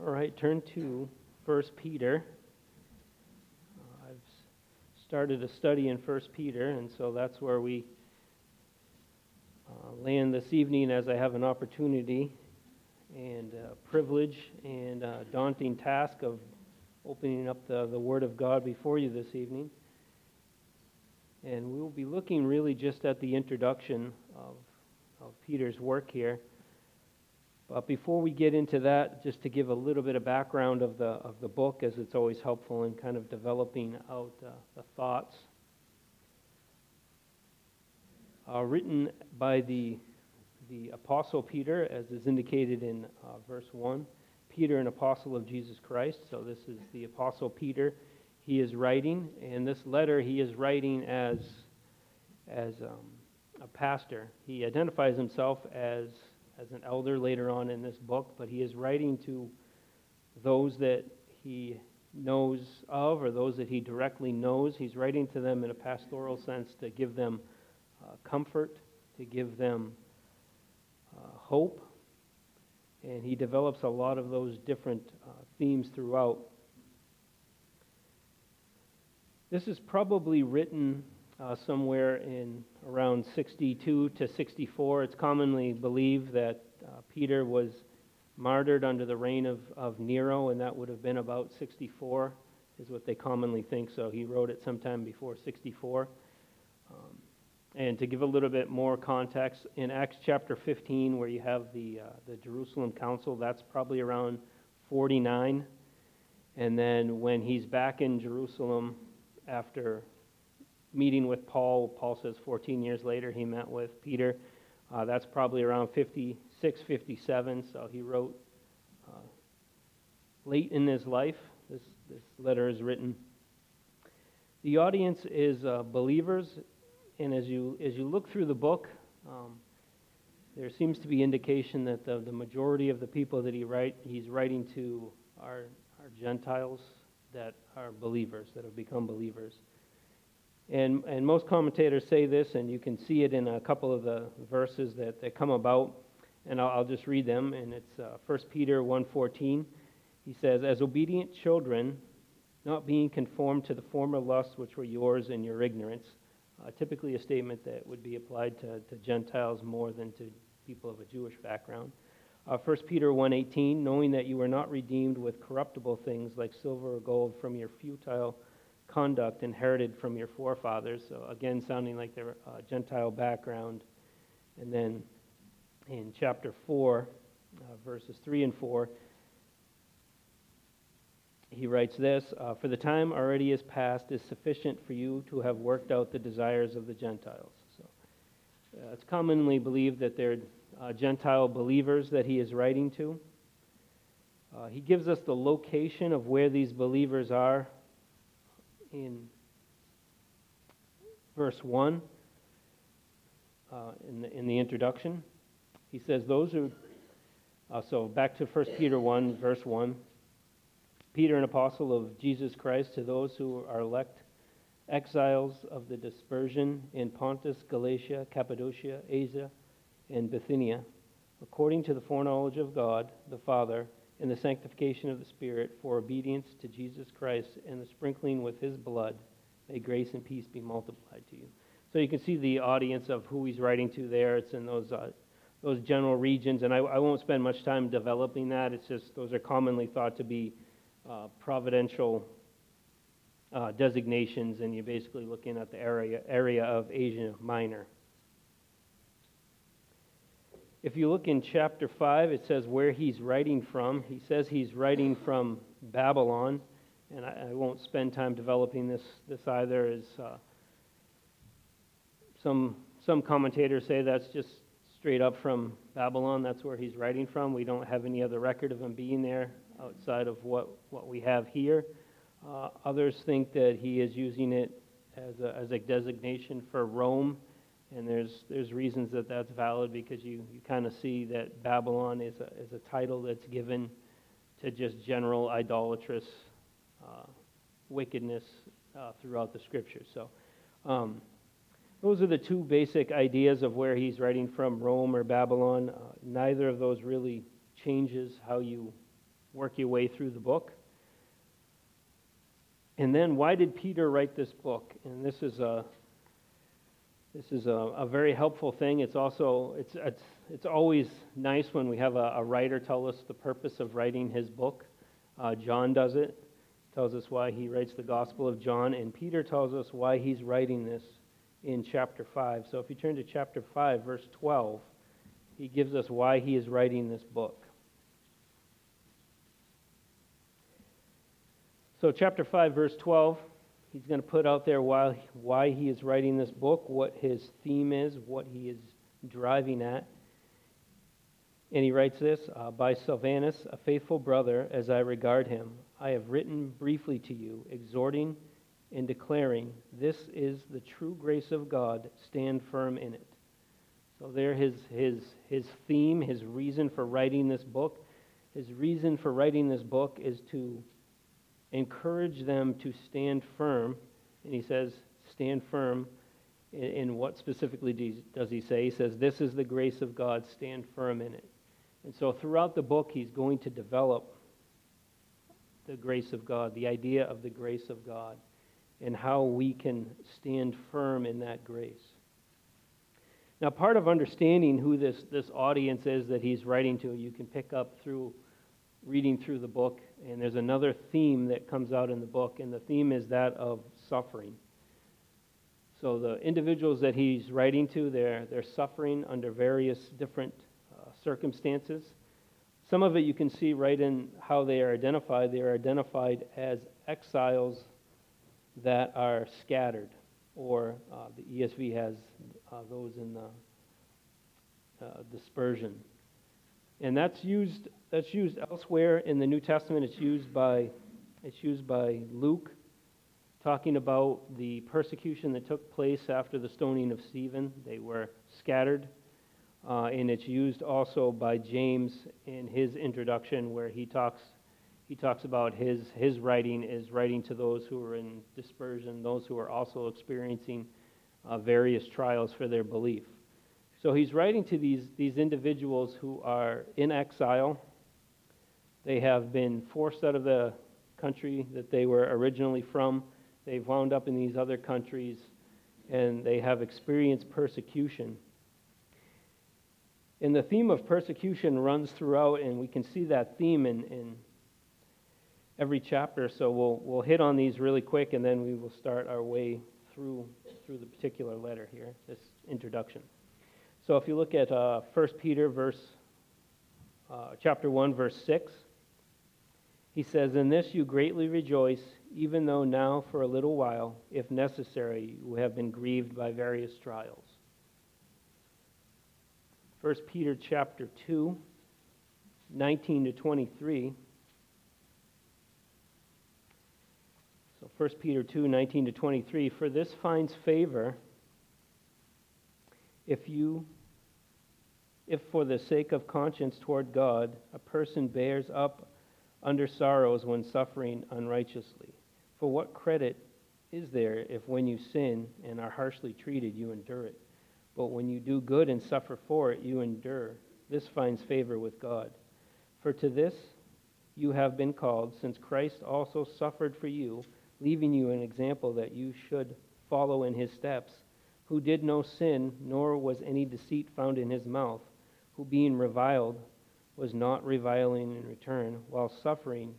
All right, turn to 1 Peter. I've started a study in 1 Peter, and so that's where we uh, land this evening as I have an opportunity and uh, privilege and daunting task of opening up the, the Word of God before you this evening. And we will be looking really just at the introduction of, of Peter's work here. But before we get into that, just to give a little bit of background of the, of the book, as it's always helpful in kind of developing out uh, the thoughts. Uh, written by the, the Apostle Peter, as is indicated in uh, verse 1. Peter, an apostle of Jesus Christ. So this is the Apostle Peter. He is writing, and this letter he is writing as, as um, a pastor. He identifies himself as as an elder later on in this book, but he is writing to those that he knows of or those that he directly knows. He's writing to them in a pastoral sense to give them uh, comfort, to give them uh, hope. And he develops a lot of those different uh, themes throughout. This is probably written uh, somewhere in around 62 to 64. It's commonly believed that uh, Peter was martyred under the reign of, of Nero, and that would have been about 64, is what they commonly think. So he wrote it sometime before 64. Um, and to give a little bit more context, in Acts chapter 15, where you have the, uh, the Jerusalem Council, that's probably around 49. And then when he's back in Jerusalem after meeting with Paul. Paul says 14 years later he met with Peter. Uh, that's probably around 56, 57. So he wrote uh, late in his life. This, this letter is written. The audience is uh, believers, and as you, as you look through the book, um, there seems to be indication that the, the majority of the people that he write, he's writing to are, are Gentiles that are believers, that have become believers. And, and most commentators say this, and you can see it in a couple of the verses that, that come about. And I'll, I'll just read them. And it's uh, 1 Peter 1.14. He says, As obedient children, not being conformed to the former lusts which were yours in your ignorance. Uh, typically a statement that would be applied to, to Gentiles more than to people of a Jewish background. Uh, 1 Peter 1.18, knowing that you were not redeemed with corruptible things like silver or gold from your futile conduct inherited from your forefathers. So, again, sounding like their uh, Gentile background. And then in chapter 4, uh, verses 3 and 4, he writes this uh, For the time already is past is sufficient for you to have worked out the desires of the Gentiles. So, uh, it's commonly believed that they're uh, Gentile believers that he is writing to. Uh, he gives us the location of where these believers are in verse 1 uh, in, the, in the introduction. He says, Those who, uh, so back to 1 Peter 1, verse 1. Peter, an apostle of Jesus Christ, to those who are elect, exiles of the dispersion in Pontus, Galatia, Cappadocia, Asia, and Bithynia, according to the foreknowledge of God the Father and the sanctification of the Spirit for obedience to Jesus Christ and the sprinkling with his blood, may grace and peace be multiplied to you. So you can see the audience of who he's writing to there. It's in those, uh, those general regions, and I, I, won't spend much time developing that. It's just those are commonly thought to be uh, providential uh, designations, and you're basically looking at the area, area of Asia Minor. If you look in chapter 5, it says where he's writing from. He says he's writing from Babylon, and I, I won't spend time developing this, this either. As uh, some, some commentators say that's just straight up from Babylon. That's where he's writing from. We don't have any other record of him being there outside of what, what we have here. Uh, others think that he is using it as a, as a designation for Rome and there's, there's reasons that that's valid because you, you kind of see that Babylon is a, is a title that's given to just general idolatrous uh, wickedness uh, throughout the scriptures. So um, those are the two basic ideas of where he's writing from Rome or Babylon. Uh, neither of those really changes how you work your way through the book. And then, why did Peter write this book? And this is a this is a, a very helpful thing. It's also it's it's it's always nice when we have a, a writer tell us the purpose of writing his book. Uh, John does it, tells us why he writes the Gospel of John, and Peter tells us why he's writing this in chapter 5. So if you turn to chapter 5, verse 12, he gives us why he is writing this book. So, chapter 5, verse 12, he's going to put out there why, why he is writing this book, what his theme is, what he is driving at. And he writes this uh, By Silvanus, a faithful brother, as I regard him, I have written briefly to you, exhorting and declaring, This is the true grace of God, stand firm in it. So, there his, his, his theme, his reason for writing this book. His reason for writing this book is to encourage them to stand firm. And he says, stand firm. In, what specifically does he say? He says, This is the grace of God, stand firm in it. And so throughout the book, he's going to develop the grace of God, the idea of the grace of God, and how we can stand firm in that grace. Now, part of understanding who this, this audience is that he's writing to, you can pick up through reading through the book, and there's another theme that comes out in the book, and the theme is that of suffering. So the individuals that he's writing to, they're, they're suffering under various different uh, circumstances. Some of it you can see right in how they are identified. They are identified as exiles that are scattered, or uh, the ESV has uh, those in the uh, dispersion. And that's used that's used elsewhere in the New Testament. It's used by, it's used by Luke, talking about the persecution that took place after the stoning of Stephen. They were scattered. Uh, and it's used also by James in his introduction, where he talks, he talks about his, his writing is writing to those who are in dispersion, those who are also experiencing uh, various trials for their belief. So he's writing to these, these individuals who are in exile they have been forced out of the country that they were originally from. They've wound up in these other countries and they have experienced persecution. And the theme of persecution runs throughout, and we can see that theme in, in every chapter. So we'll, we'll hit on these really quick, and then we will start our way through, through the particular letter here, this introduction. So if you look at uh, 1 Peter verse, uh, chapter 1, verse 6, he says, In this you greatly rejoice, even though now for a little while, if necessary, you have been grieved by various trials. 1 Peter chapter 2, 19 to 23. So 1 Peter 2, 19 to 23. For this finds favor if you if for the sake of conscience toward God a person bears up under sorrows when suffering unrighteously. For what credit is there if when you sin and are harshly treated, you endure it? But when you do good and suffer for it, you endure. This finds favor with God. For to this you have been called, since Christ also suffered for you, leaving you an example that you should follow in his steps, who did no sin, nor was any deceit found in his mouth, who being reviled, was not reviling in return. While suffering,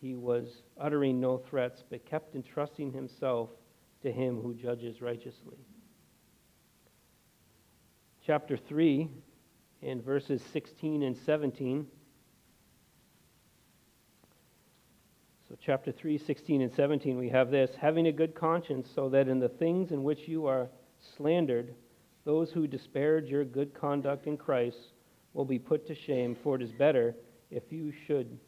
he was uttering no threats, but kept entrusting himself to him who judges righteously. Chapter 3, in verses 16 and 17. So, chapter 3, 16 and 17, we have this having a good conscience, so that in the things in which you are slandered, those who disparage your good conduct in Christ will be put to shame, for it is better if you should,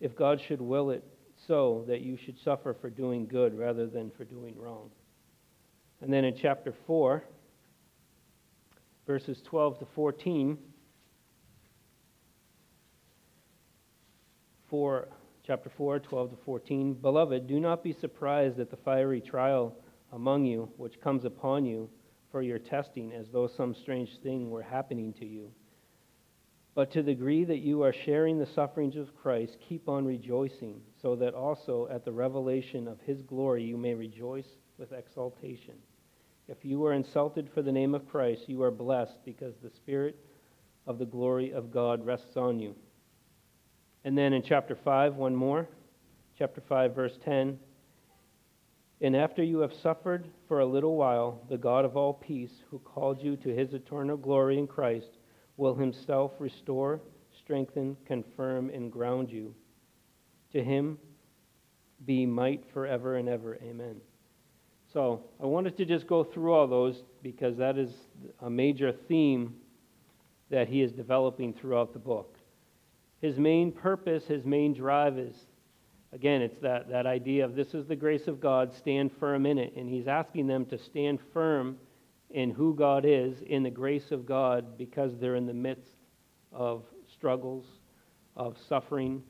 if God should will it so that you should suffer for doing good rather than for doing wrong. And then in chapter 4, verses 12 to 14, for chapter 4, 12 to 14, Beloved, do not be surprised at the fiery trial among you, which comes upon you for your testing, as though some strange thing were happening to you But to the degree that you are sharing the sufferings of Christ, keep on rejoicing, so that also at the revelation of his glory you may rejoice with exultation. If you are insulted for the name of Christ, you are blessed because the Spirit of the glory of God rests on you. And then in chapter 5, one more. Chapter 5, verse 10. And after you have suffered for a little while, the God of all peace, who called you to his eternal glory in Christ, will himself restore, strengthen, confirm, and ground you. To him be might forever and ever. Amen. So I wanted to just go through all those because that is a major theme that he is developing throughout the book. His main purpose, his main drive is, again, it's that, that idea of this is the grace of God, stand firm in it. And he's asking them to stand firm in who God is, in the grace of God, because they're in the midst of struggles, of suffering.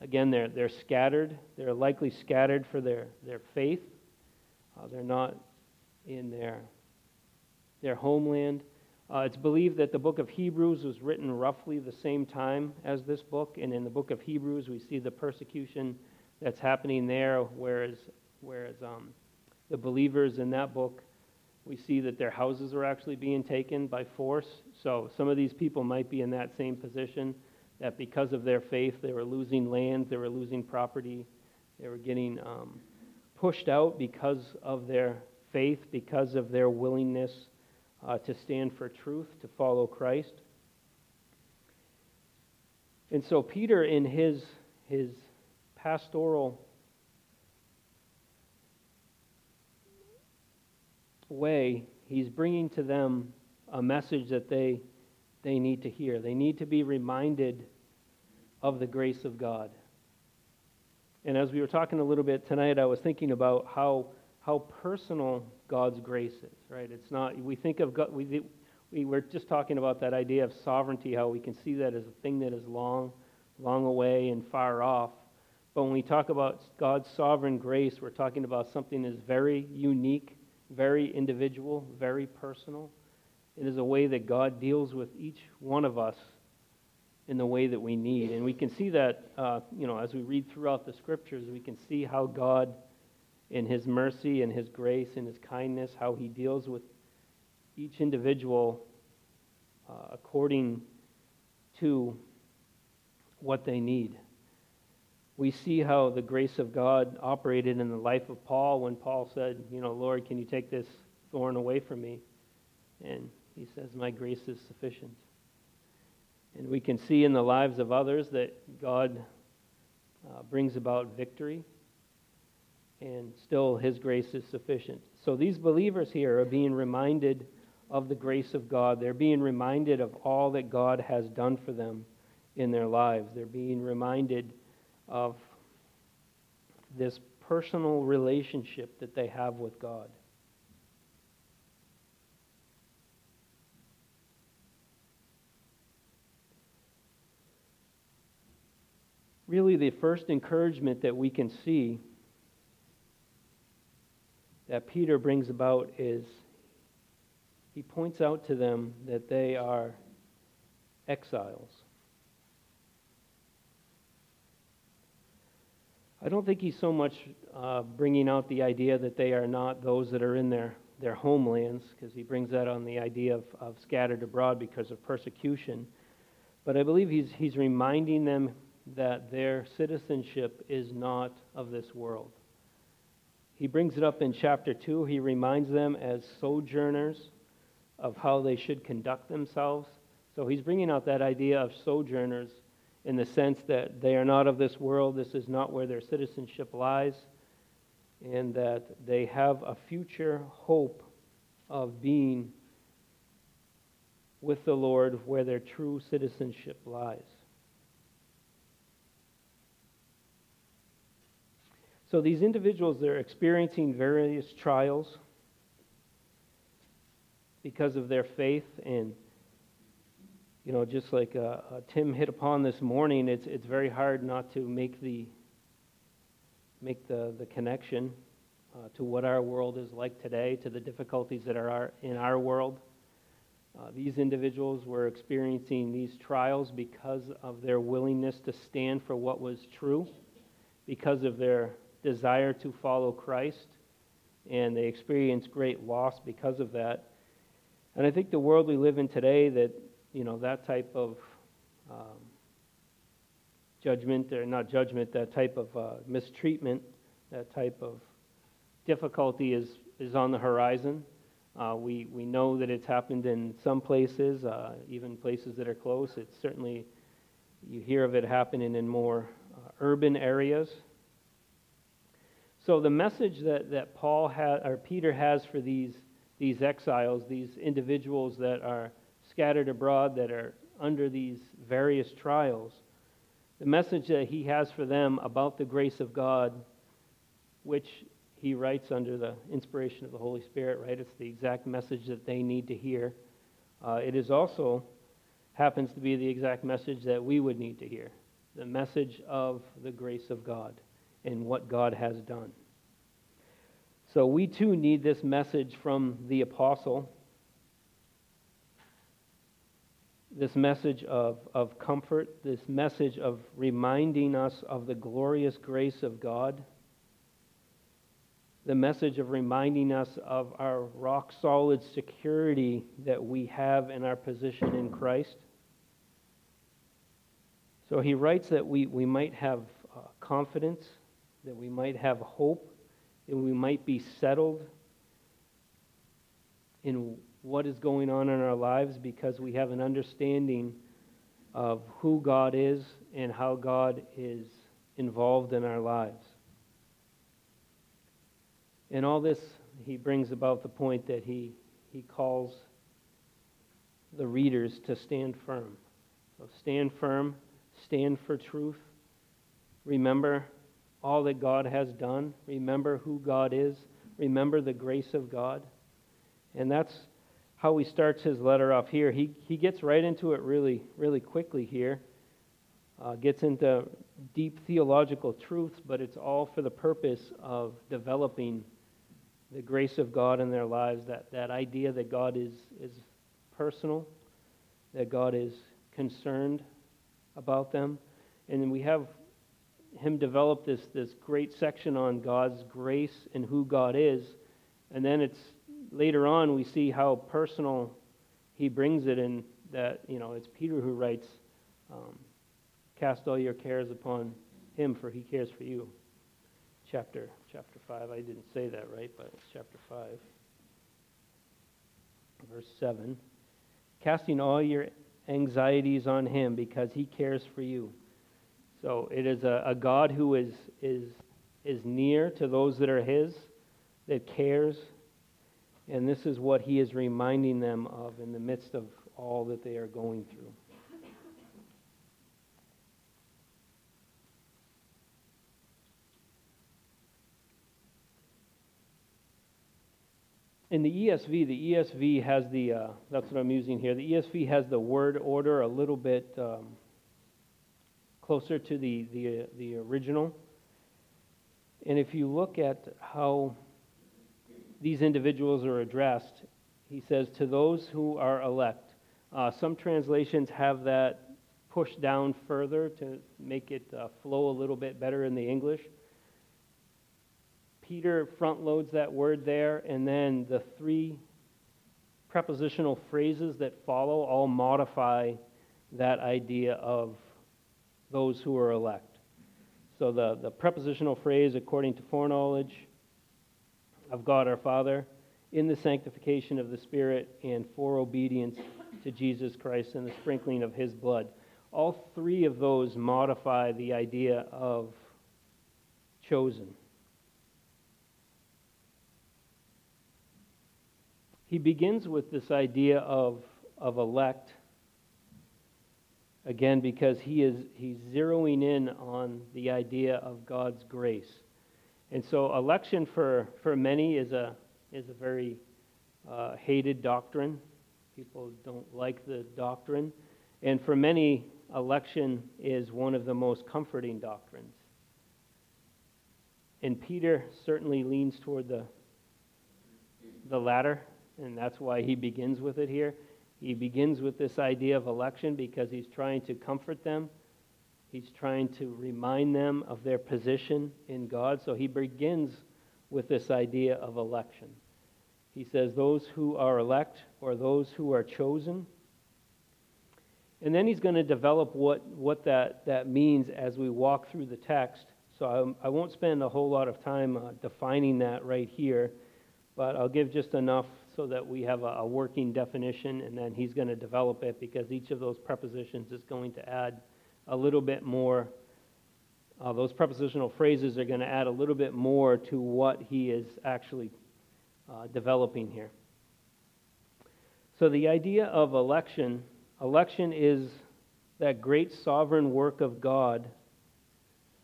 Again, they're, they're scattered. They're likely scattered for their, their faith. Uh, they're not in their, their homeland. Uh, it's believed that the book of Hebrews was written roughly the same time as this book, and in the book of Hebrews, we see the persecution that's happening there, whereas, whereas um, the believers in that book we see that their houses are actually being taken by force. So some of these people might be in that same position that because of their faith, they were losing land, they were losing property, they were getting um, pushed out because of their faith, because of their willingness uh, to stand for truth, to follow Christ. And so Peter, in his, his pastoral way, he's bringing to them a message that they, they need to hear. They need to be reminded of the grace of God. And as we were talking a little bit tonight, I was thinking about how, how personal God's grace is, right? It's not, we think of God, we, we were just talking about that idea of sovereignty, how we can see that as a thing that is long, long away and far off. But when we talk about God's sovereign grace, we're talking about something that is very unique very individual, very personal. It is a way that God deals with each one of us in the way that we need. And we can see that, uh, you know, as we read throughout the scriptures, we can see how God, in His mercy and His grace and His kindness, how He deals with each individual uh, according to what they need we see how the grace of God operated in the life of Paul when Paul said, You know, Lord, can you take this thorn away from me? And he says, My grace is sufficient. And we can see in the lives of others that God uh, brings about victory, and still his grace is sufficient. So these believers here are being reminded of the grace of God. They're being reminded of all that God has done for them in their lives. They're being reminded of this personal relationship that they have with God. Really, the first encouragement that we can see that Peter brings about is he points out to them that they are exiles. I don't think he's so much uh, bringing out the idea that they are not those that are in their, their homelands, because he brings that on the idea of, of scattered abroad because of persecution. But I believe he's, he's reminding them that their citizenship is not of this world. He brings it up in chapter 2. He reminds them as sojourners of how they should conduct themselves. So he's bringing out that idea of sojourners in the sense that they are not of this world, this is not where their citizenship lies, and that they have a future hope of being with the Lord where their true citizenship lies. So these individuals, they're experiencing various trials because of their faith and you know, just like uh, uh, Tim hit upon this morning, it's, it's very hard not to make the, make the, the connection uh, to what our world is like today, to the difficulties that are our, in our world. Uh, these individuals were experiencing these trials because of their willingness to stand for what was true, because of their desire to follow Christ, and they experienced great loss because of that. And I think the world we live in today, that you know that type of um, judgment, or not judgment, that type of uh, mistreatment, that type of difficulty is is on the horizon. Uh, we, we know that it's happened in some places, uh, even places that are close. It's certainly, you hear of it happening in more uh, urban areas. So the message that, that Paul ha- or Peter has for these, these exiles, these individuals that are scattered abroad, that are under these various trials, the message that he has for them about the grace of God, which he writes under the inspiration of the Holy Spirit, right? It's the exact message that they need to hear. Uh, it is also happens to be the exact message that we would need to hear the message of the grace of God and what God has done. So we too need this message from the apostle, this message of, of comfort, this message of reminding us of the glorious grace of God the message of reminding us of our rock solid security that we have in our position in Christ. So he writes that we, we might have uh, confidence, that we might have hope, that we might be settled in what is going on in our lives because we have an understanding of who God is and how God is involved in our lives. In all this, he brings about the point that he, he calls the readers to stand firm. So stand firm, stand for truth. Remember all that God has done. Remember who God is. Remember the grace of God. And that's how he starts his letter off here. He, he gets right into it really, really quickly here. Uh, gets into deep theological truths, but it's all for the purpose of developing the grace of God in their lives, that, that idea that God is, is personal, that God is concerned about them. And we have him develop this, this great section on God's grace and who God is. And then it's later on we see how personal he brings it in that, you know, it's Peter who writes, um, Cast all your cares upon him, for he cares for you. Chapter chapter 5. I didn't say that right, but it's chapter 5. Verse 7. Casting all your anxieties on him because he cares for you. So it is a, a God who is, is, is near to those that are his, that cares. And this is what he is reminding them of in the midst of all that they are going through. in the ESV, the ESV has the, uh, that's what I'm using here, the ESV has the word order a little bit um, closer to the, the, uh, the original. And if you look at how these individuals are addressed, he says, to those who are elect. Uh, some translations have that pushed down further to make it uh, flow a little bit better in the English. Peter front loads that word there, and then the three prepositional phrases that follow all modify that idea of those who are elect. So the, the prepositional phrase, according to foreknowledge of God our Father, in the sanctification of the Spirit, and for obedience to Jesus Christ and the sprinkling of his blood. All three of those modify the idea of chosen. he begins with this idea of, of elect, again, because he is he's zeroing in on the idea of God's grace. And so election for, for many is a, is a very uh, hated doctrine. People don't like the doctrine. And for many, election is one of the most comforting doctrines. And Peter certainly leans toward the, the latter and that's why he begins with it here. He begins with this idea of election because he's trying to comfort them. He's trying to remind them of their position in God. So he begins with this idea of election. He says, Those who are elect or those who are chosen. And then he's going to develop what, what that, that means as we walk through the text. So I, I won't spend a whole lot of time uh, defining that right here, but I'll give just enough so that we have a, a working definition, and then he's going to develop it because each of those prepositions is going to add a little bit more. Uh, those prepositional phrases are going to add a little bit more to what he is actually uh, developing here. So, the idea of election election is that great sovereign work of God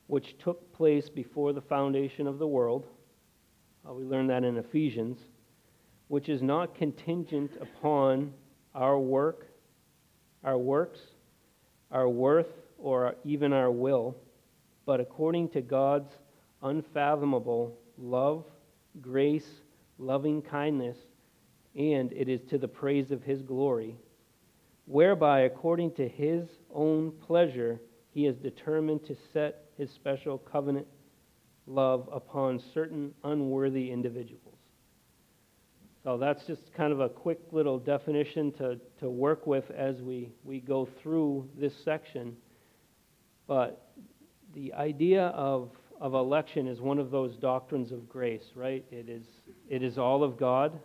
which took place before the foundation of the world. Uh, we learn that in Ephesians which is not contingent upon our work, our works, our worth, or even our will, but according to God's unfathomable love, grace, loving kindness, and it is to the praise of his glory, whereby, according to his own pleasure, he is determined to set his special covenant love upon certain unworthy individuals. So that's just kind of a quick little definition to, to work with as we, we go through this section. But the idea of, of election is one of those doctrines of grace, right? It is, it is all of God,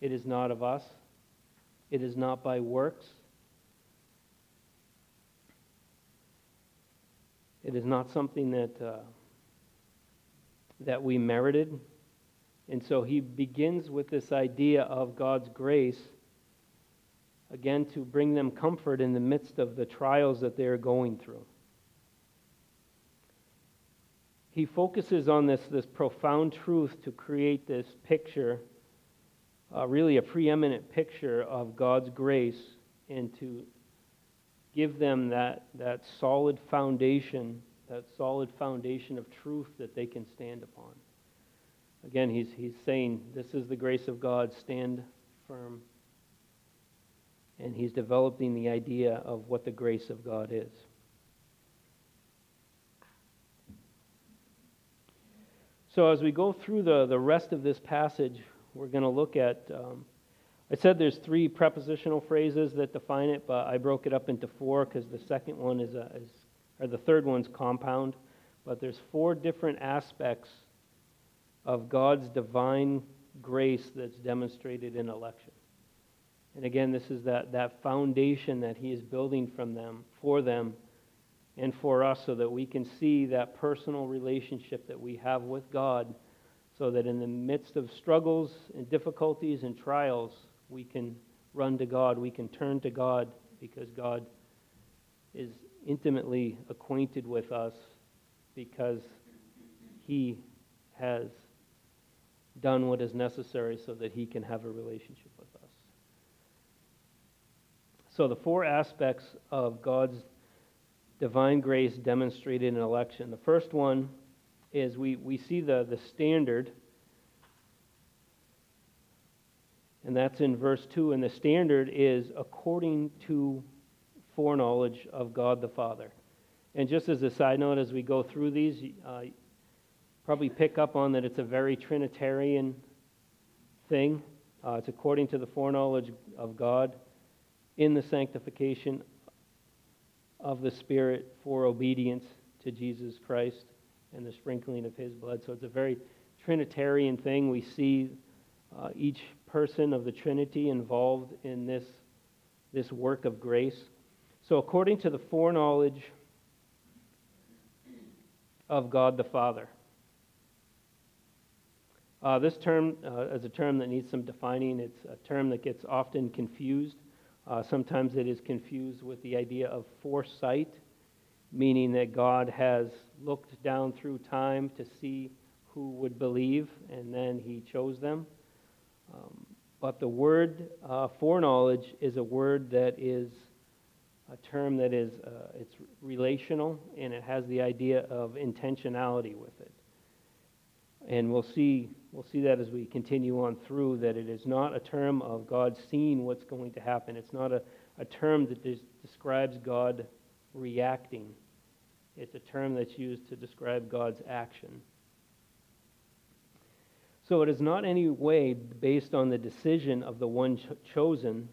it is not of us, it is not by works. It is not something that, uh, that we merited. And so he begins with this idea of God's grace, again, to bring them comfort in the midst of the trials that they are going through. He focuses on this, this profound truth to create this picture, uh, really a preeminent picture of God's grace, and to give them that, that solid foundation, that solid foundation of truth that they can stand upon. Again, he's, he's saying, This is the grace of God, stand firm. And he's developing the idea of what the grace of God is. So, as we go through the, the rest of this passage, we're going to look at. Um, I said there's three prepositional phrases that define it, but I broke it up into four because the second one is, a, is, or the third one's compound. But there's four different aspects of God's divine grace that's demonstrated in election. And again, this is that, that foundation that He is building from them, for them, and for us, so that we can see that personal relationship that we have with God, so that in the midst of struggles and difficulties and trials, we can run to God, we can turn to God, because God is intimately acquainted with us, because He has done what is necessary so that he can have a relationship with us. So, the four aspects of God's divine grace demonstrated in election. The first one is we, we see the, the standard, and that's in verse 2. And the standard is according to foreknowledge of God the Father. And just as a side note, as we go through these, uh, probably pick up on that it's a very Trinitarian thing. Uh, it's according to the foreknowledge of God in the sanctification of the Spirit for obedience to Jesus Christ and the sprinkling of His blood. So it's a very Trinitarian thing. We see uh, each person of the Trinity involved in this, this work of grace. So, according to the foreknowledge of God the Father. Uh, this term uh, is a term that needs some defining. It's a term that gets often confused. Uh, sometimes it is confused with the idea of foresight, meaning that God has looked down through time to see who would believe, and then he chose them. Um, but the word uh, foreknowledge is a word that is a term that is uh, it's relational, and it has the idea of intentionality with it and we'll see, we'll see that as we continue on through, that it is not a term of God seeing what's going to happen. It's not a, a term that des- describes God reacting. It's a term that's used to describe God's action. So it is not any way based on the decision of the one ch- chosen.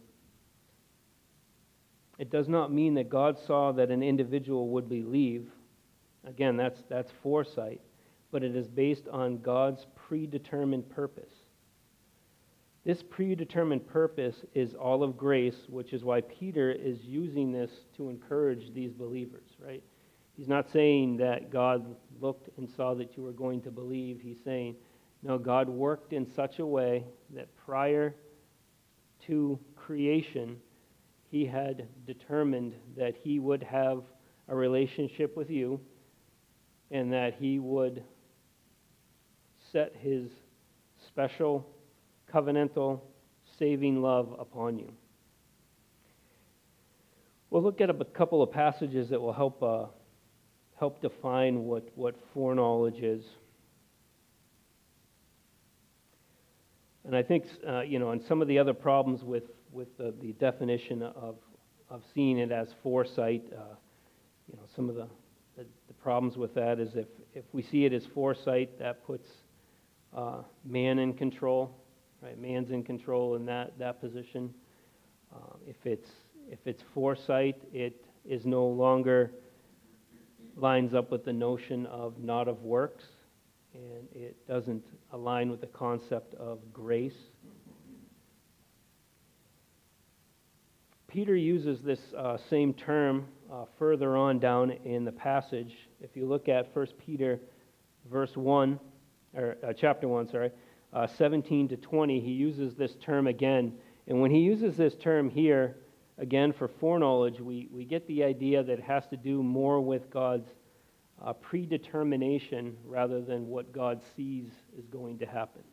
It does not mean that God saw that an individual would believe. Again, that's, that's foresight. But it is based on God's predetermined purpose. This predetermined purpose is all of grace, which is why Peter is using this to encourage these believers, right? He's not saying that God looked and saw that you were going to believe. He's saying, no, God worked in such a way that prior to creation, He had determined that He would have a relationship with you and that He would set His special covenantal saving love upon you. We'll look at a couple of passages that will help, uh, help define what, what foreknowledge is. And I think, uh, you know, and some of the other problems with, with the, the definition of, of seeing it as foresight, uh, you know, some of the, the, the, problems with that is if, if we see it as foresight, that puts uh, man in control, right? Man's in control in that, that position. Uh, if, it's, if it's foresight, it is no longer lines up with the notion of not of works and it doesn't align with the concept of grace. Peter uses this uh, same term uh, further on down in the passage. If you look at 1 Peter verse 1, or uh, chapter 1, sorry, uh, 17 to 20, he uses this term again. And when he uses this term here, again for foreknowledge, we, we get the idea that it has to do more with God's a predetermination rather than what God sees is going to happen.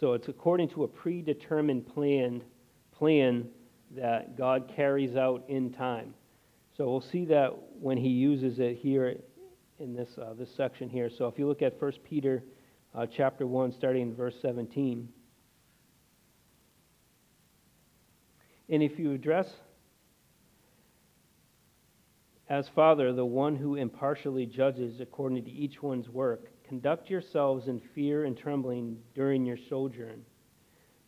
So it's according to a predetermined plan, plan that God carries out in time. So we'll see that when he uses it here in this, uh, this section here. So if you look at 1 Peter uh, chapter 1, starting in verse 17. And if you address as Father, the one who impartially judges according to each one's work, conduct yourselves in fear and trembling during your sojourn,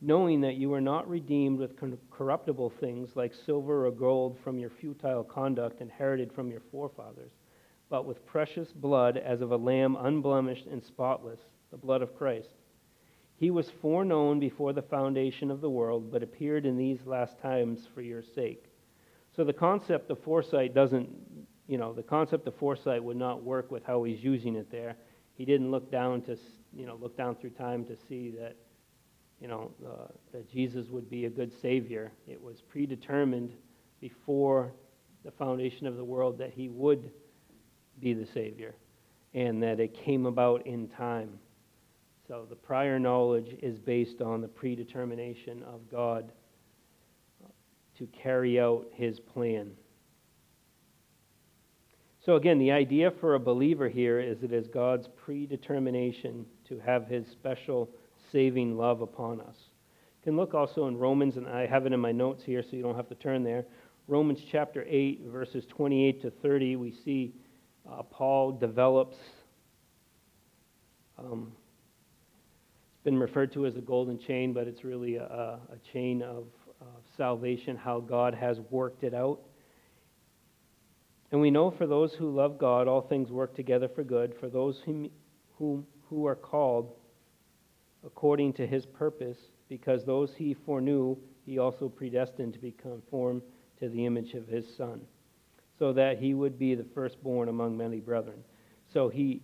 knowing that you are not redeemed with corruptible things like silver or gold from your futile conduct inherited from your forefathers, but with precious blood as of a lamb unblemished and spotless, the blood of Christ. He was foreknown before the foundation of the world, but appeared in these last times for your sake so the concept of foresight doesn't, you know, the concept of foresight would not work with how he's using it there. He didn't look down to, you know, look down through time to see that, you know, uh, that Jesus would be a good Savior. It was predetermined before the foundation of the world that he would be the Savior and that it came about in time. So the prior knowledge is based on the predetermination of God to carry out his plan. So, again, the idea for a believer here is it is God's predetermination to have his special saving love upon us. You can look also in Romans, and I have it in my notes here so you don't have to turn there. Romans chapter 8, verses 28 to 30, we see uh, Paul develops, um, it's been referred to as a golden chain, but it's really a, a chain of salvation, how God has worked it out. And we know for those who love God, all things work together for good, for those whom, whom, who are called according to his purpose, because those he foreknew, he also predestined to be conformed to the image of his Son, so that he would be the firstborn among many brethren. So he,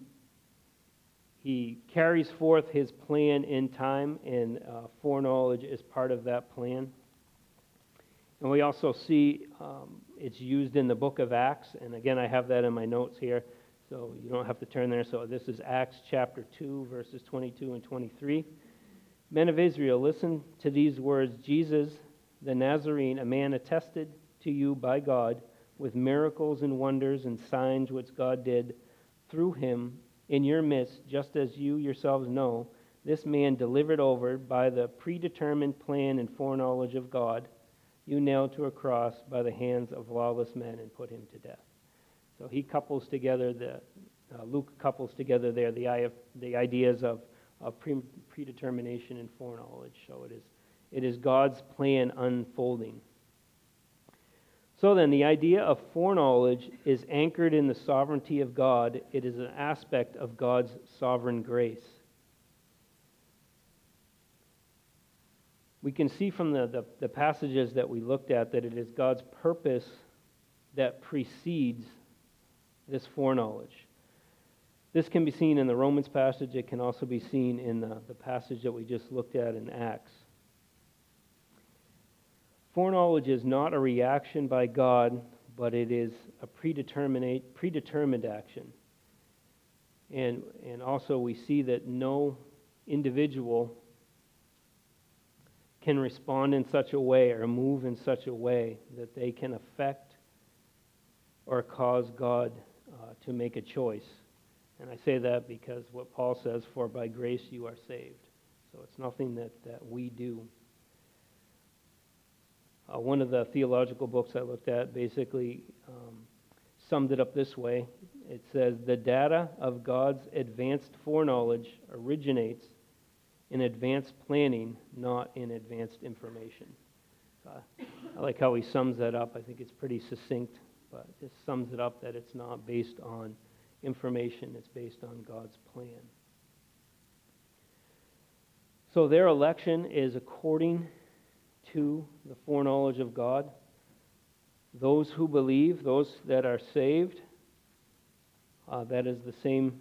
he carries forth his plan in time, and uh, foreknowledge is part of that plan. And we also see um, it's used in the book of Acts. And again, I have that in my notes here, so you don't have to turn there. So this is Acts chapter 2, verses 22 and 23. Men of Israel, listen to these words Jesus, the Nazarene, a man attested to you by God with miracles and wonders and signs which God did through him in your midst, just as you yourselves know, this man delivered over by the predetermined plan and foreknowledge of God, you nailed to a cross by the hands of lawless men and put him to death. So he couples together the uh, Luke couples together there the, the ideas of, of pre- predetermination and foreknowledge. So it is, it is God's plan unfolding. So then, the idea of foreknowledge is anchored in the sovereignty of God. It is an aspect of God's sovereign grace. We can see from the, the, the passages that we looked at that it is God's purpose that precedes this foreknowledge. This can be seen in the Romans passage. It can also be seen in the, the passage that we just looked at in Acts. Foreknowledge is not a reaction by God, but it is a predetermined, predetermined action. And, and also, we see that no individual can respond in such a way or move in such a way that they can affect or cause God uh, to make a choice. And I say that because what Paul says, for by grace you are saved. So it's nothing that, that we do. Uh, one of the theological books I looked at basically um, summed it up this way it says, The data of God's advanced foreknowledge originates in advanced planning, not in advanced information. Uh, I like how he sums that up. I think it's pretty succinct, but just sums it up that it's not based on information, it's based on God's plan. So their election is according to the foreknowledge of God. Those who believe, those that are saved, uh, that is the same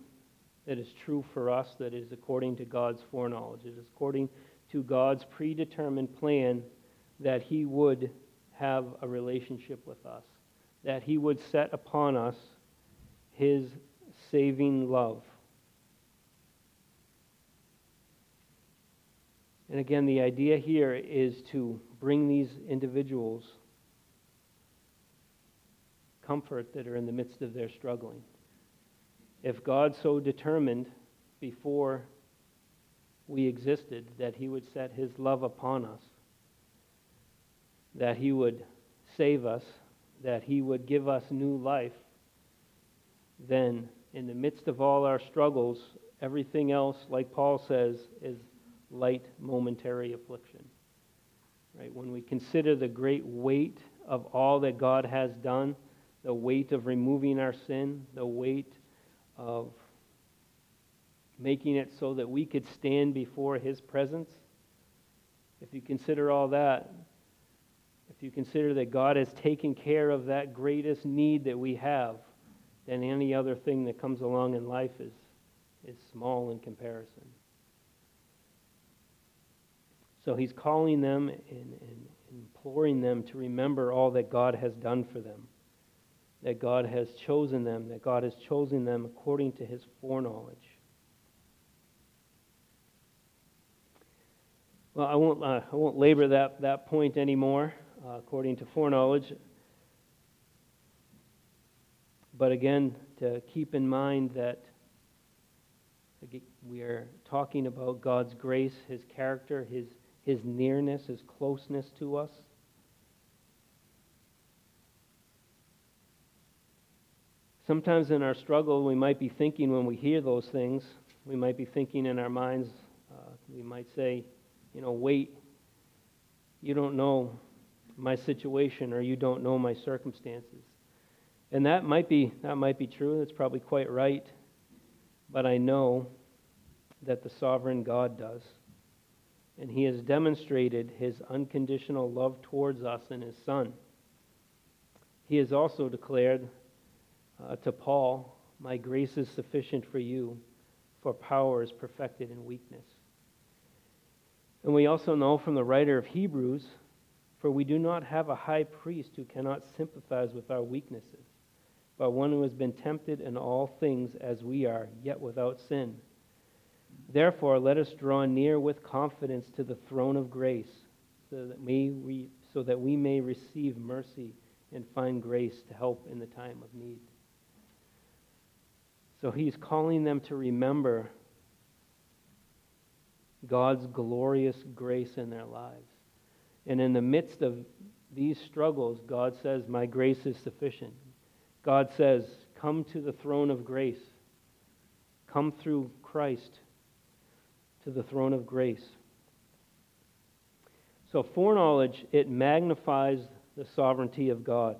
that is true for us, that is according to God's foreknowledge. It is according to God's predetermined plan that He would have a relationship with us, that He would set upon us His saving love. And again, the idea here is to bring these individuals comfort that are in the midst of their struggling. If God so determined before we existed that He would set His love upon us, that He would save us, that He would give us new life, then in the midst of all our struggles, everything else, like Paul says, is light momentary affliction. Right? When we consider the great weight of all that God has done, the weight of removing our sin, the weight of making it so that we could stand before His presence, if you consider all that, if you consider that God has taken care of that greatest need that we have, then any other thing that comes along in life is, is small in comparison. So he's calling them and, and imploring them to remember all that God has done for them, that God has chosen them, that God has chosen them according to his foreknowledge. Well, I won't, uh, I won't labor that, that point anymore, uh, according to foreknowledge. But again, to keep in mind that we are talking about God's grace, His character, His, His nearness, His closeness to us. Sometimes in our struggle, we might be thinking when we hear those things, we might be thinking in our minds, uh, we might say, you know, wait, you don't know my situation or you don't know my circumstances. And that might be that might be true. That's probably quite right. But I know that the sovereign God does. And he has demonstrated his unconditional love towards us in his son. He has also declared uh, to Paul, "My grace is sufficient for you, for power is perfected in weakness." And we also know from the writer of Hebrews, for we do not have a high priest who cannot sympathize with our weaknesses but one who has been tempted in all things as we are, yet without sin. Therefore, let us draw near with confidence to the throne of grace, so that we, so that we may receive mercy and find grace to help in the time of need. So he's calling them to remember God's glorious grace in their lives. And in the midst of these struggles, God says, My grace is sufficient. God says, Come to the throne of grace. Come through Christ to the throne of grace. So, foreknowledge, it magnifies the sovereignty of God,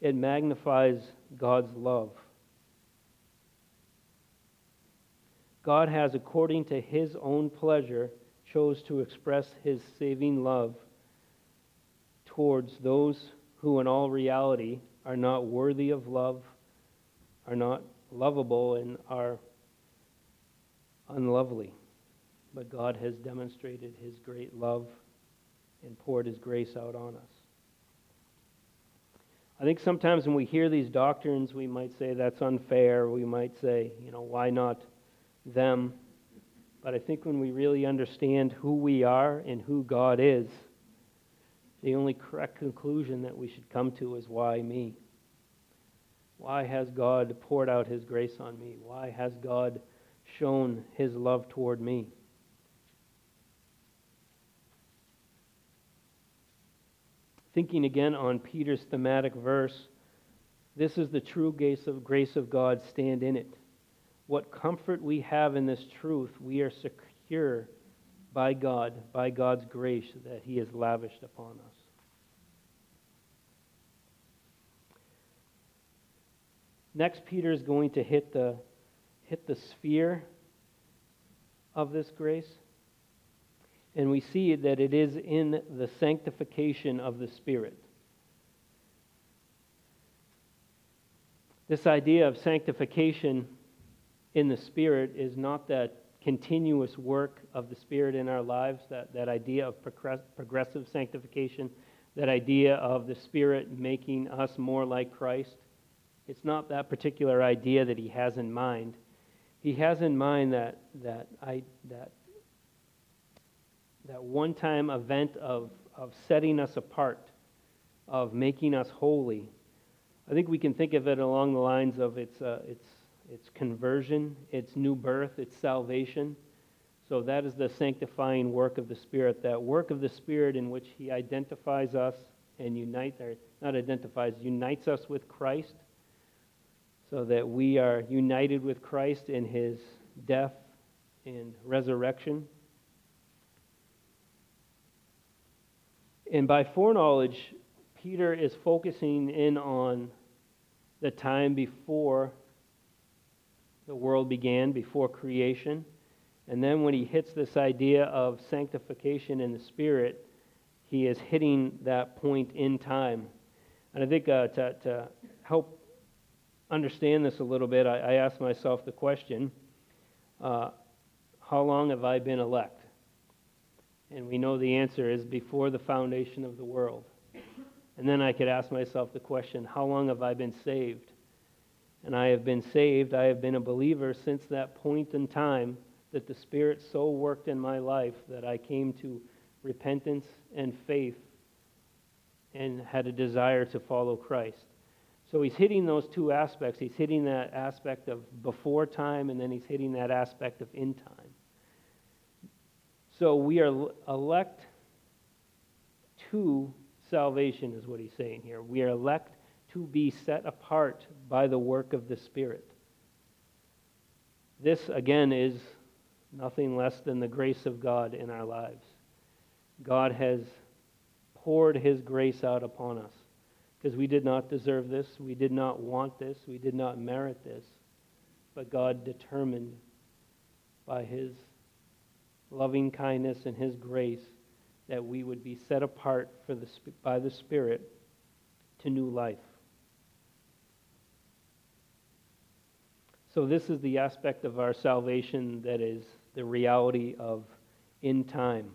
it magnifies God's love. God has, according to his own pleasure, chose to express his saving love towards those who, in all reality, are not worthy of love, are not lovable, and are unlovely. But God has demonstrated his great love and poured his grace out on us. I think sometimes when we hear these doctrines, we might say that's unfair. We might say, you know, why not them. But I think when we really understand who we are and who God is, the only correct conclusion that we should come to is why me? Why has God poured out his grace on me? Why has God shown his love toward me? Thinking again on Peter's thematic verse, this is the true grace of, grace of God, stand in it what comfort we have in this truth, we are secure by God, by God's grace that He has lavished upon us. Next, Peter is going to hit the, hit the sphere of this grace. And we see that it is in the sanctification of the Spirit. This idea of sanctification in the Spirit is not that continuous work of the Spirit in our lives, that, that idea of progressive sanctification, that idea of the Spirit making us more like Christ. It's not that particular idea that he has in mind. He has in mind that, that, I, that, that one time event of, of setting us apart, of making us holy. I think we can think of it along the lines of it's, uh, it's it's conversion, it's new birth, it's salvation. So that is the sanctifying work of the Spirit, that work of the Spirit in which He identifies us and unites, or not identifies, unites us with Christ, so that we are united with Christ in His death and resurrection. And by foreknowledge, Peter is focusing in on the time before the world began, before creation. And then when he hits this idea of sanctification in the Spirit, he is hitting that point in time. And I think uh, to, to help understand this a little bit, I, I asked myself the question uh, how long have I been elect? And we know the answer is before the foundation of the world. And then I could ask myself the question how long have I been saved? and I have been saved. I have been a believer since that point in time that the Spirit so worked in my life that I came to repentance and faith and had a desire to follow Christ. So he's hitting those two aspects. He's hitting that aspect of before time, and then he's hitting that aspect of in time. So we are elect to salvation, is what he's saying here. We are elect to be set apart by the work of the Spirit. This, again, is nothing less than the grace of God in our lives. God has poured His grace out upon us because we did not deserve this, we did not want this, we did not merit this, but God determined by His loving kindness and His grace that we would be set apart for the, by the Spirit to new life. So, this is the aspect of our salvation that is the reality of in time.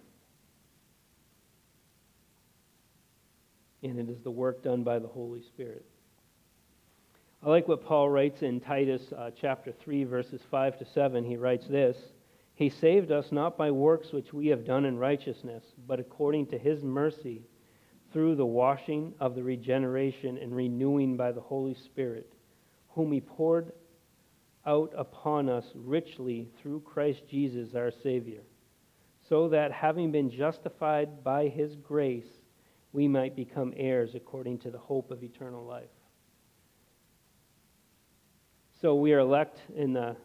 And it is the work done by the Holy Spirit. I like what Paul writes in Titus uh, chapter 3, verses 5 to 7. He writes this He saved us not by works which we have done in righteousness, but according to his mercy, through the washing of the regeneration and renewing by the Holy Spirit, whom he poured out upon us richly through Christ Jesus our Savior, so that having been justified by his grace, we might become heirs according to the hope of eternal life. So we are elect in the,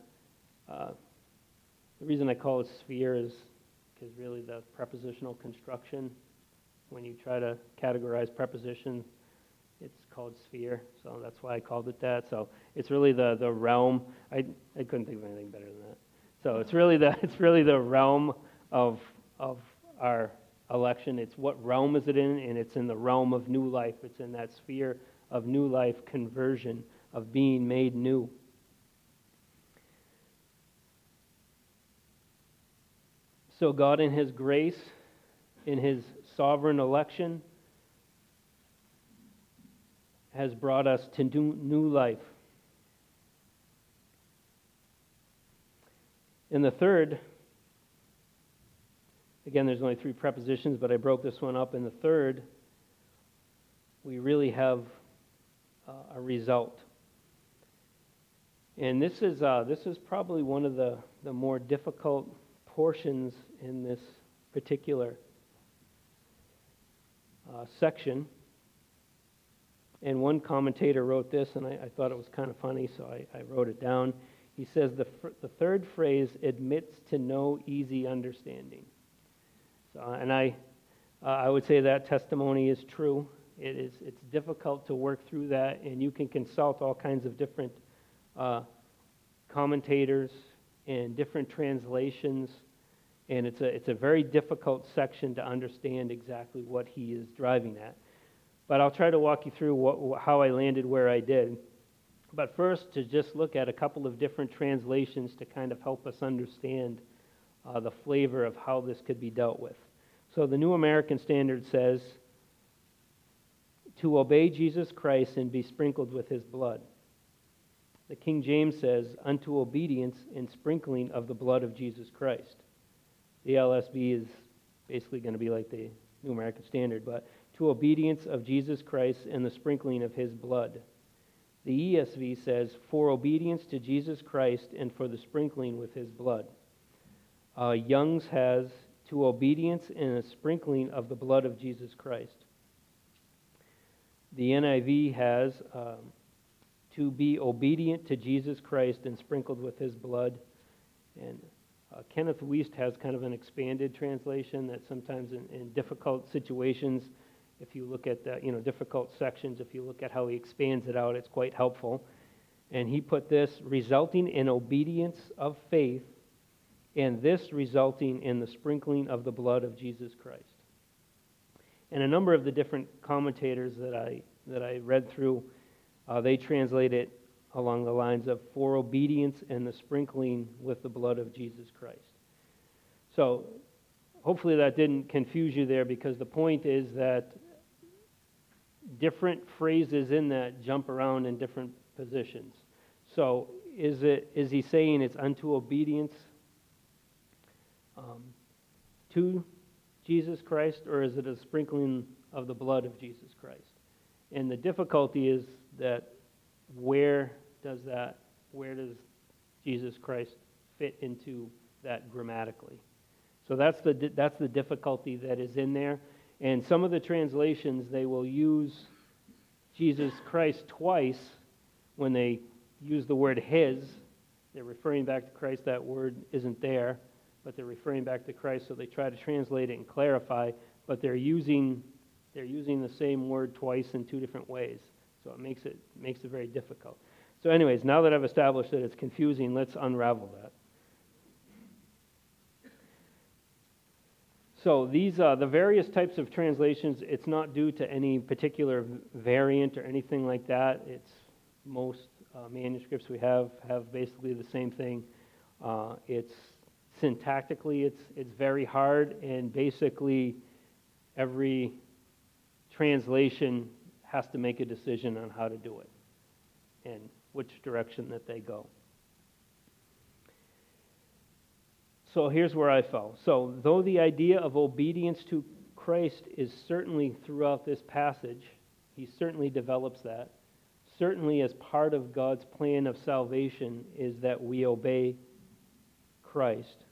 uh, the reason I call it sphere is because really the prepositional construction, when you try to categorize preposition, it's called sphere, so that's why I called it that. So it's really the, the realm. I, I couldn't think of anything better than that. So it's really the it's really the realm of of our election. It's what realm is it in? And it's in the realm of new life. It's in that sphere of new life conversion, of being made new. So God in his grace, in his sovereign election, has brought us to new life. In the third, again, there's only three prepositions, but I broke this one up. In the third, we really have uh, a result. And this is, uh, this is probably one of the, the more difficult portions in this particular uh, section. And one commentator wrote this, and I, I thought it was kind of funny, so I, I wrote it down. He says the, the third phrase admits to no easy understanding. So, and I, uh, I would say that testimony is true. It is, it's difficult to work through that, and you can consult all kinds of different uh, commentators and different translations, and it's a, it's a very difficult section to understand exactly what he is driving at. But I'll try to walk you through what, how I landed where I did. But first, to just look at a couple of different translations to kind of help us understand uh, the flavor of how this could be dealt with. So the New American Standard says, to obey Jesus Christ and be sprinkled with his blood. The King James says, unto obedience and sprinkling of the blood of Jesus Christ. The LSB is basically going to be like the New American Standard, but to obedience of Jesus Christ and the sprinkling of his blood. The ESV says, for obedience to Jesus Christ and for the sprinkling with his blood. Uh, Young's has, to obedience and a sprinkling of the blood of Jesus Christ. The NIV has, um, to be obedient to Jesus Christ and sprinkled with his blood. And uh, Kenneth Wuest has kind of an expanded translation that sometimes in, in difficult situations, if you look at the, you know, difficult sections, if you look at how he expands it out, it's quite helpful. And he put this resulting in obedience of faith, and this resulting in the sprinkling of the blood of Jesus Christ. And a number of the different commentators that I, that I read through, uh, they translate it along the lines of for obedience and the sprinkling with the blood of Jesus Christ. So hopefully that didn't confuse you there because the point is that different phrases in that jump around in different positions. So is it is he saying it's unto obedience um, to Jesus Christ, or is it a sprinkling of the blood of Jesus Christ? And the difficulty is that where does that where does Jesus Christ fit into that grammatically? So that's the that's the difficulty that is in there. And some of the translations, they will use Jesus Christ twice when they use the word his. They're referring back to Christ. That word isn't there, but they're referring back to Christ, so they try to translate it and clarify, but they're using, they're using the same word twice in two different ways. So it makes it, makes it very difficult. So, anyways, now that I've established that it's confusing, let's unravel that. So these uh, the various types of translations. It's not due to any particular variant or anything like that. It's most uh, manuscripts we have have basically the same thing. Uh, it's syntactically it's it's very hard, and basically every translation has to make a decision on how to do it and which direction that they go. So here's where I fell. So, though the idea of obedience to Christ is certainly throughout this passage, he certainly develops that. certainly as part of God's plan of salvation is that we obey Christ.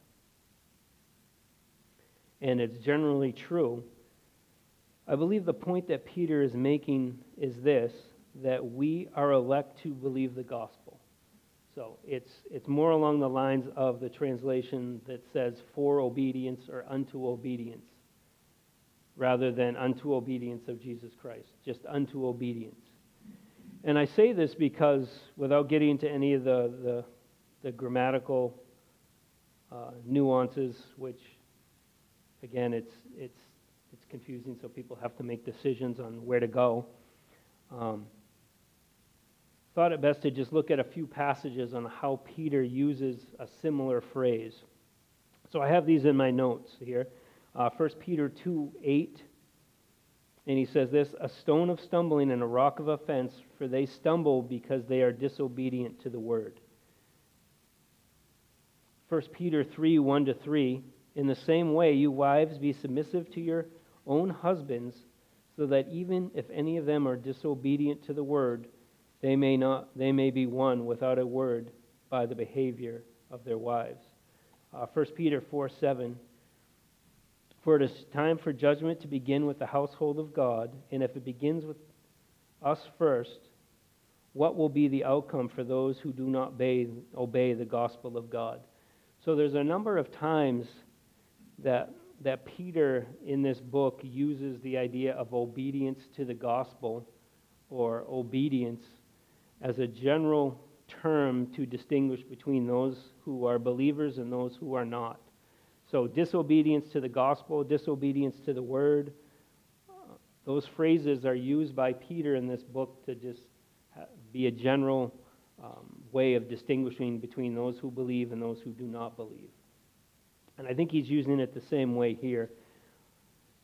And it's generally true. I believe the point that Peter is making is this that we are elect to believe the gospel. So it's, it's more along the lines of the translation that says for obedience or unto obedience, rather than unto obedience of Jesus Christ, just unto obedience. And I say this because, without getting into any of the, the, the grammatical uh, nuances, which, again, it's, it's, it's confusing, so people have to make decisions on where to go. Um, thought it best to just look at a few passages on how Peter uses a similar phrase. So I have these in my notes here. Uh, 1 Peter 2 8 and he says this a stone of stumbling and a rock of offense, for they stumble because they are disobedient to the word. 1 Peter 3 1 to 3. In the same way, you wives, be submissive to your own husbands, so that even if any of them are disobedient to the word, they may, not, they may be won without a word by the behavior of their wives. Uh, 1 Peter 4 7. For it is time for judgment to begin with the household of God, and if it begins with us first, what will be the outcome for those who do not obey, obey the gospel of God? So there's a number of times that, that Peter in this book uses the idea of obedience to the gospel or obedience as a general term to distinguish between those who are believers and those who are not. So, disobedience to the gospel, disobedience to the word, those phrases are used by Peter in this book to just be a general um, way of distinguishing between those who believe and those who do not believe. And I think he's using it the same way here.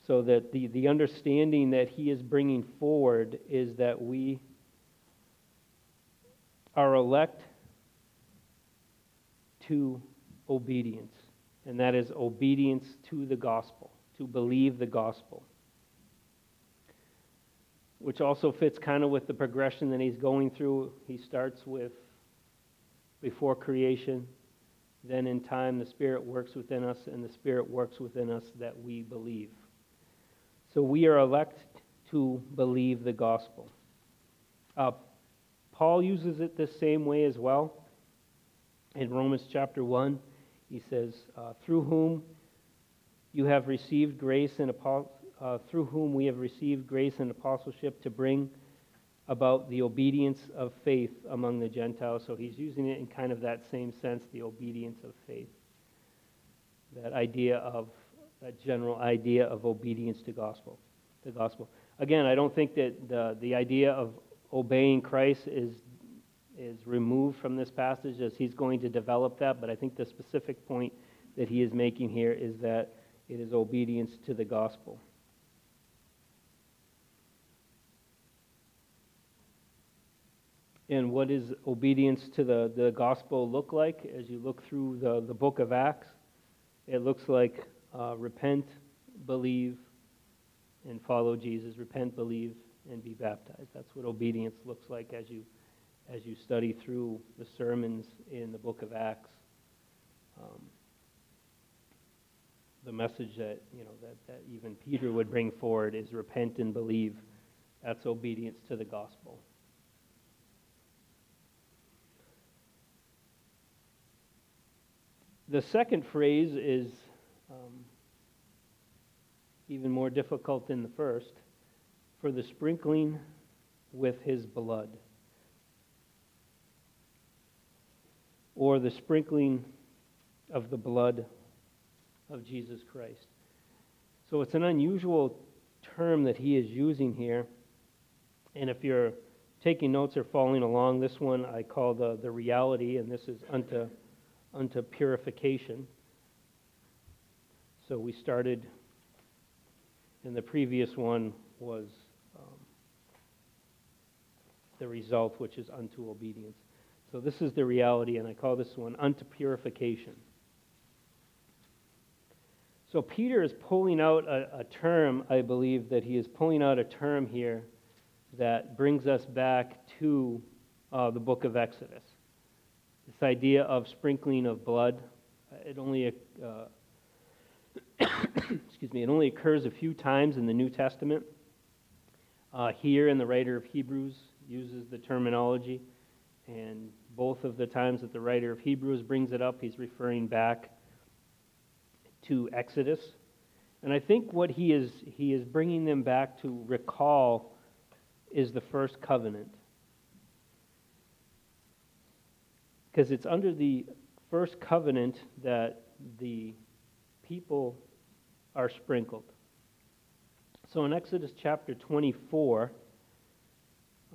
So that the, the understanding that he is bringing forward is that we are elect to obedience and that is obedience to the gospel, to believe the gospel. Which also fits kind of with the progression that he's going through. He starts with before creation, then in time the Spirit works within us, and the Spirit works within us that we believe. So we are elect to believe the gospel. Uh, Paul uses it the same way as well in Romans chapter 1. He says, uh, through whom you have received grace and uh, through whom we have received grace and apostleship to bring about the obedience of faith among the Gentiles. So he's using it in kind of that same sense, the obedience of faith. That idea of that general idea of obedience to gospel, the gospel. Again, I don't think that the, the idea of obeying Christ is is removed from this passage as he's going to develop that, but I think the specific point that he is making here is that it is obedience to the gospel. And what does obedience to the, the gospel look like as you look through the, the book of Acts? It looks like uh, repent, believe, and follow Jesus. Repent, believe, and be baptized. That's what obedience looks like as you as you study through the sermons in the book of Acts. Um, the message that you know that, that even Peter would bring forward is repent and believe. That's obedience to the gospel. The second phrase is um, even more difficult than the first for the sprinkling with his blood. or the sprinkling of the blood of Jesus Christ. So it's an unusual term that he is using here. And if you're taking notes or following along, this one I call the, the reality, and this is unto, unto purification. So we started, and the previous one was the result, which is unto obedience. So this is the reality, and I call this one unto purification. So Peter is pulling out a, a term, I believe that he is pulling out a term here that brings us back to uh, the book of Exodus. This idea of sprinkling of blood, it only, uh, excuse me, it only occurs a few times in the New Testament. Uh, here, in the writer of Hebrews uses the terminology, and both of the times that the writer of Hebrews brings it up, he's referring back to Exodus. And I think what he is, he is bringing them back to recall is the first covenant. Because it's under the first covenant that the people are sprinkled. So in Exodus chapter 24,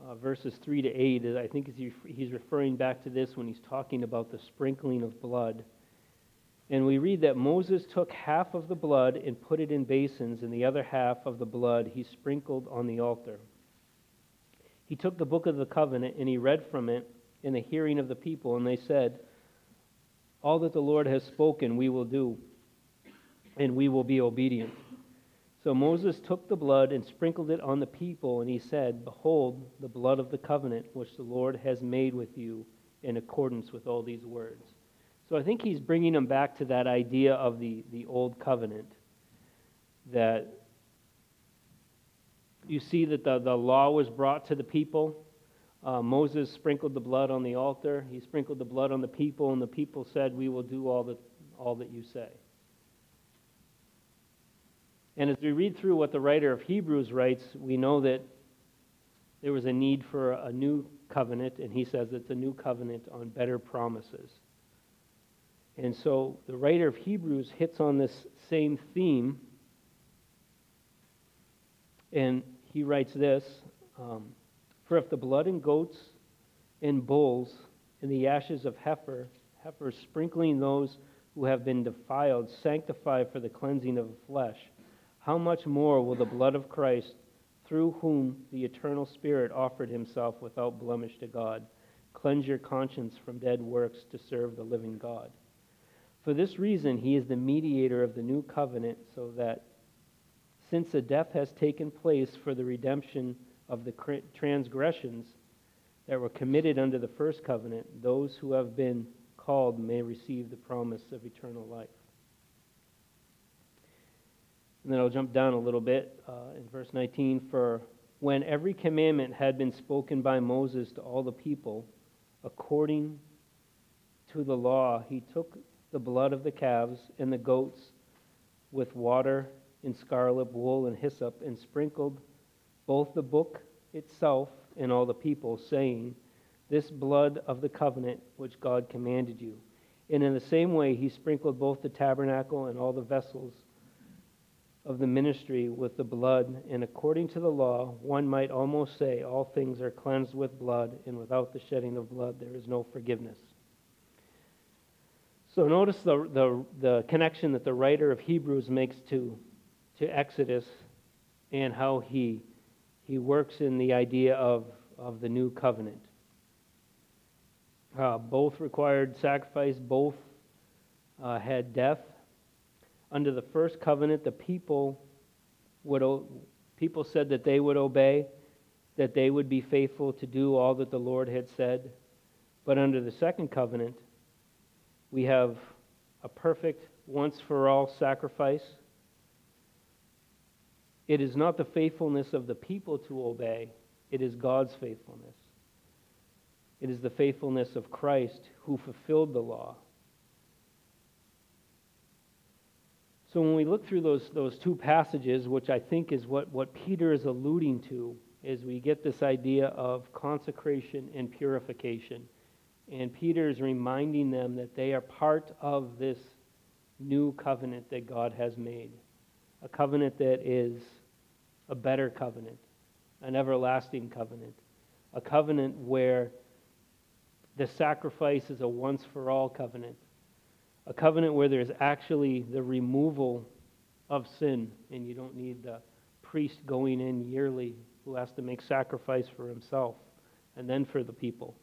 uh, verses 3 to 8, I think he's referring back to this when he's talking about the sprinkling of blood. And we read that Moses took half of the blood and put it in basins, and the other half of the blood he sprinkled on the altar. He took the book of the covenant and he read from it in the hearing of the people, and they said, All that the Lord has spoken we will do, and we will be obedient. So Moses took the blood and sprinkled it on the people, and he said, Behold, the blood of the covenant which the Lord has made with you in accordance with all these words. So I think he's bringing them back to that idea of the, the old covenant. That you see that the, the law was brought to the people. Uh, Moses sprinkled the blood on the altar. He sprinkled the blood on the people, and the people said, We will do all that, all that you say. And as we read through what the writer of Hebrews writes, we know that there was a need for a new covenant, and he says it's a new covenant on better promises. And so the writer of Hebrews hits on this same theme, and he writes this um, For if the blood and goats and bulls and the ashes of heifer, heifer sprinkling those who have been defiled, sanctify for the cleansing of the flesh, how much more will the blood of Christ, through whom the eternal Spirit offered himself without blemish to God, cleanse your conscience from dead works to serve the living God? For this reason, he is the mediator of the new covenant, so that since a death has taken place for the redemption of the transgressions that were committed under the first covenant, those who have been called may receive the promise of eternal life. And then I'll jump down a little bit uh, in verse 19. For when every commandment had been spoken by Moses to all the people, according to the law, he took the blood of the calves and the goats with water and scarlet wool and hyssop and sprinkled both the book itself and all the people, saying, This blood of the covenant which God commanded you. And in the same way, he sprinkled both the tabernacle and all the vessels of the ministry with the blood. And according to the law, one might almost say, All things are cleansed with blood, and without the shedding of blood, there is no forgiveness. So notice the, the, the connection that the writer of Hebrews makes to, to Exodus and how he, he works in the idea of, of the new covenant. Uh, both required sacrifice, both uh, had death. Under the first covenant, the people would people said that they would obey, that they would be faithful to do all that the Lord had said. But under the second covenant, we have a perfect, once for all sacrifice. It is not the faithfulness of the people to obey, it is God's faithfulness. It is the faithfulness of Christ who fulfilled the law. So when we look through those, those two passages, which I think is what, what Peter is alluding to, is we get this idea of consecration and purification. And Peter is reminding them that they are part of this new covenant that God has made. A covenant that is a better covenant, an everlasting covenant, a covenant where the sacrifice is a once for all covenant, a covenant where there's actually the removal of sin, and you don't need the priest going in yearly who has to make sacrifice for himself and then for the people.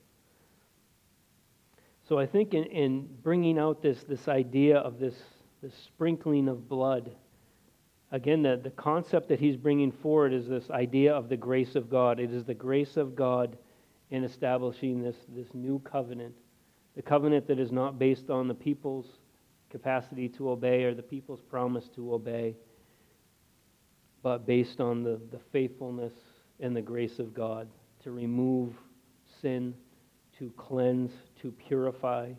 So I think in, in bringing out this, this idea of this, this sprinkling of blood, again, the, the concept that he's bringing forward is this idea of the grace of God. It is the grace of God in establishing this, this new covenant, the covenant that is not based on the people's capacity to obey or the people's promise to obey, but based on the, the faithfulness and the grace of God to remove sin, to cleanse, to purify,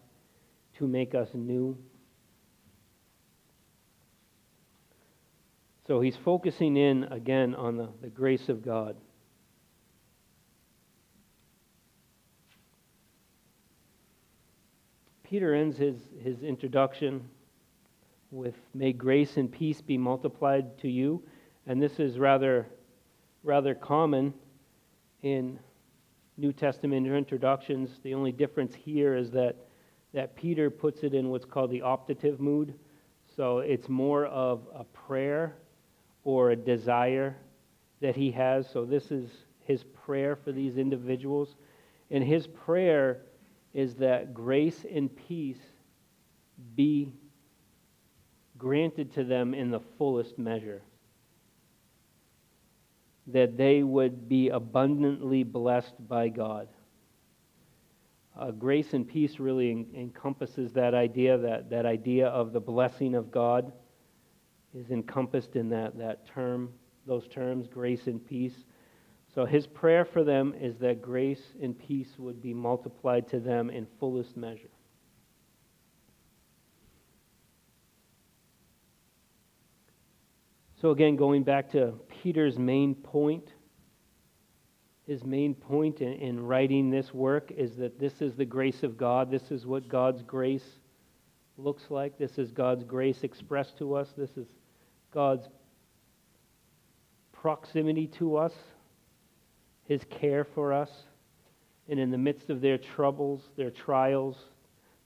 to make us new. So he's focusing in again on the, the grace of God. Peter ends his, his introduction with, May grace and peace be multiplied to you. And this is rather, rather common in New Testament introductions. The only difference here is that, that Peter puts it in what's called the optative mood. So it's more of a prayer or a desire that he has. So this is his prayer for these individuals. And his prayer is that grace and peace be granted to them in the fullest measure. That they would be abundantly blessed by God. Uh, grace and peace really en- encompasses that idea, that, that idea of the blessing of God is encompassed in that, that term, those terms, grace and peace. So his prayer for them is that grace and peace would be multiplied to them in fullest measure. So, again, going back to Peter's main point, his main point in, in, writing this work is that this is the grace of God. This is what God's grace looks like. This is God's grace expressed to us. This is God's proximity to us, His care for us. And in the midst of their troubles, their trials,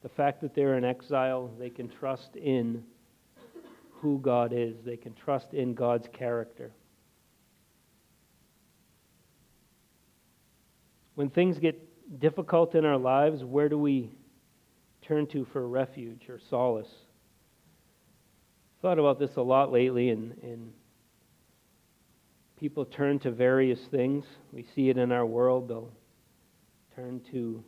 the fact that they're in exile, they can trust in who God is, they can trust in God's character. When things get difficult in our lives, where do we turn to for refuge or solace? thought about this a lot lately, and, and people turn to various things. We see it in our world. They'll turn to,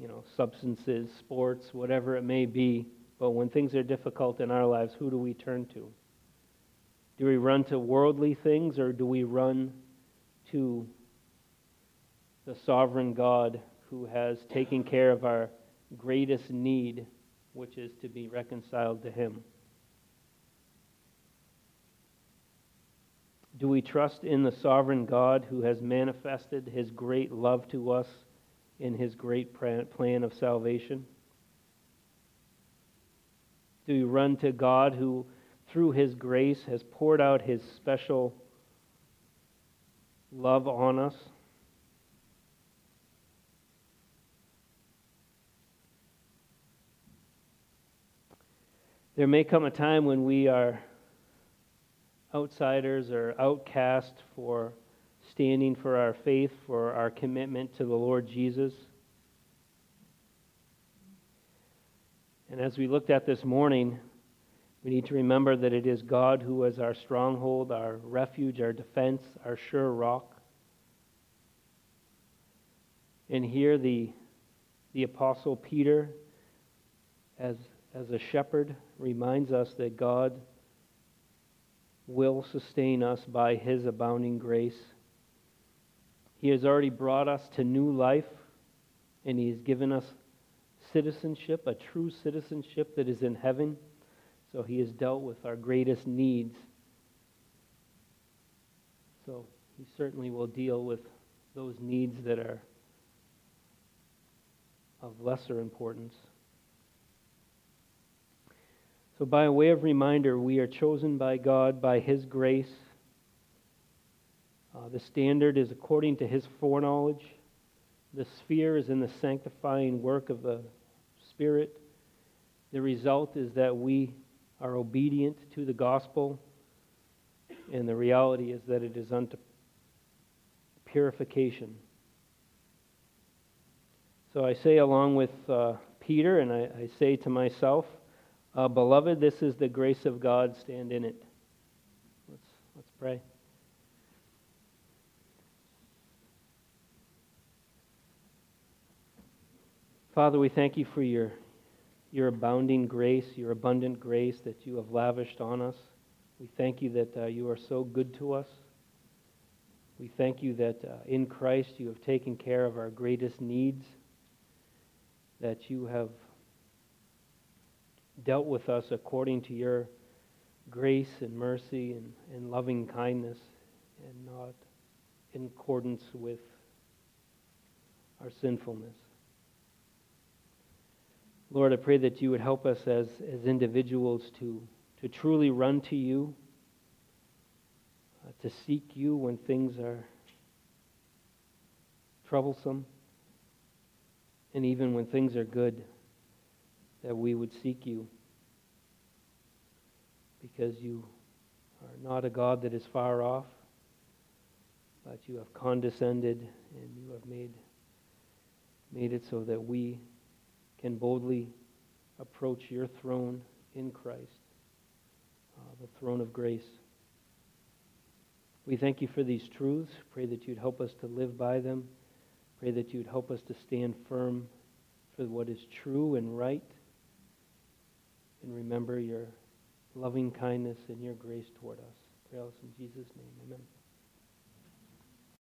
you know, substances, sports, whatever it may be. But when things are difficult in our lives, who do we turn to? Do we run to worldly things, or do we run to the sovereign God who has taken care of our greatest need, which is to be reconciled to Him? Do we trust in the sovereign God who has manifested his great love to us in his great plan of salvation? Do we run to God who, through his grace, has poured out his special love on us? There may come a time when we are outsiders or outcast for standing for our faith, for our commitment to the Lord Jesus. And as we looked at this morning, we need to remember that it is God who is our stronghold, our refuge, our defense, our sure rock. And here the, the Apostle Peter, as, as a shepherd, reminds us that God will sustain us by his abounding grace. He has already brought us to new life, and he has given us citizenship, a true citizenship that is in heaven. So he has dealt with our greatest needs. So he certainly will deal with those needs that are of lesser importance. So, by way of reminder, we are chosen by God by His grace. Uh, the standard is according to His foreknowledge. The sphere is in the sanctifying work of the Spirit. The result is that we are obedient to the gospel, and the reality is that it is unto purification. So I say, along with uh, Peter, and I, I say to myself, uh, beloved, this is the grace of God, stand in it. Let's, let's pray. Father, we thank you for your, your abounding grace, your abundant grace that you have lavished on us. We thank you that uh, you are so good to us. We thank you that uh, in Christ you have taken care of our greatest needs, that you have dealt with us according to your grace and mercy and, and loving kindness and not in accordance with our sinfulness. Lord, I pray that you would help us as, as individuals to, to truly run to you, uh, to seek you when things are troublesome, and even when things are good, that we would seek you because you are not a God that is far off, but you have condescended and you have made, made it so that we can boldly approach your throne in Christ, uh, the throne of grace. We thank you for these truths. Pray that you'd help us to live by them. Pray that you'd help us to stand firm for what is true and right. And remember your loving kindness and your grace toward us. Pray this in Jesus' name. Amen.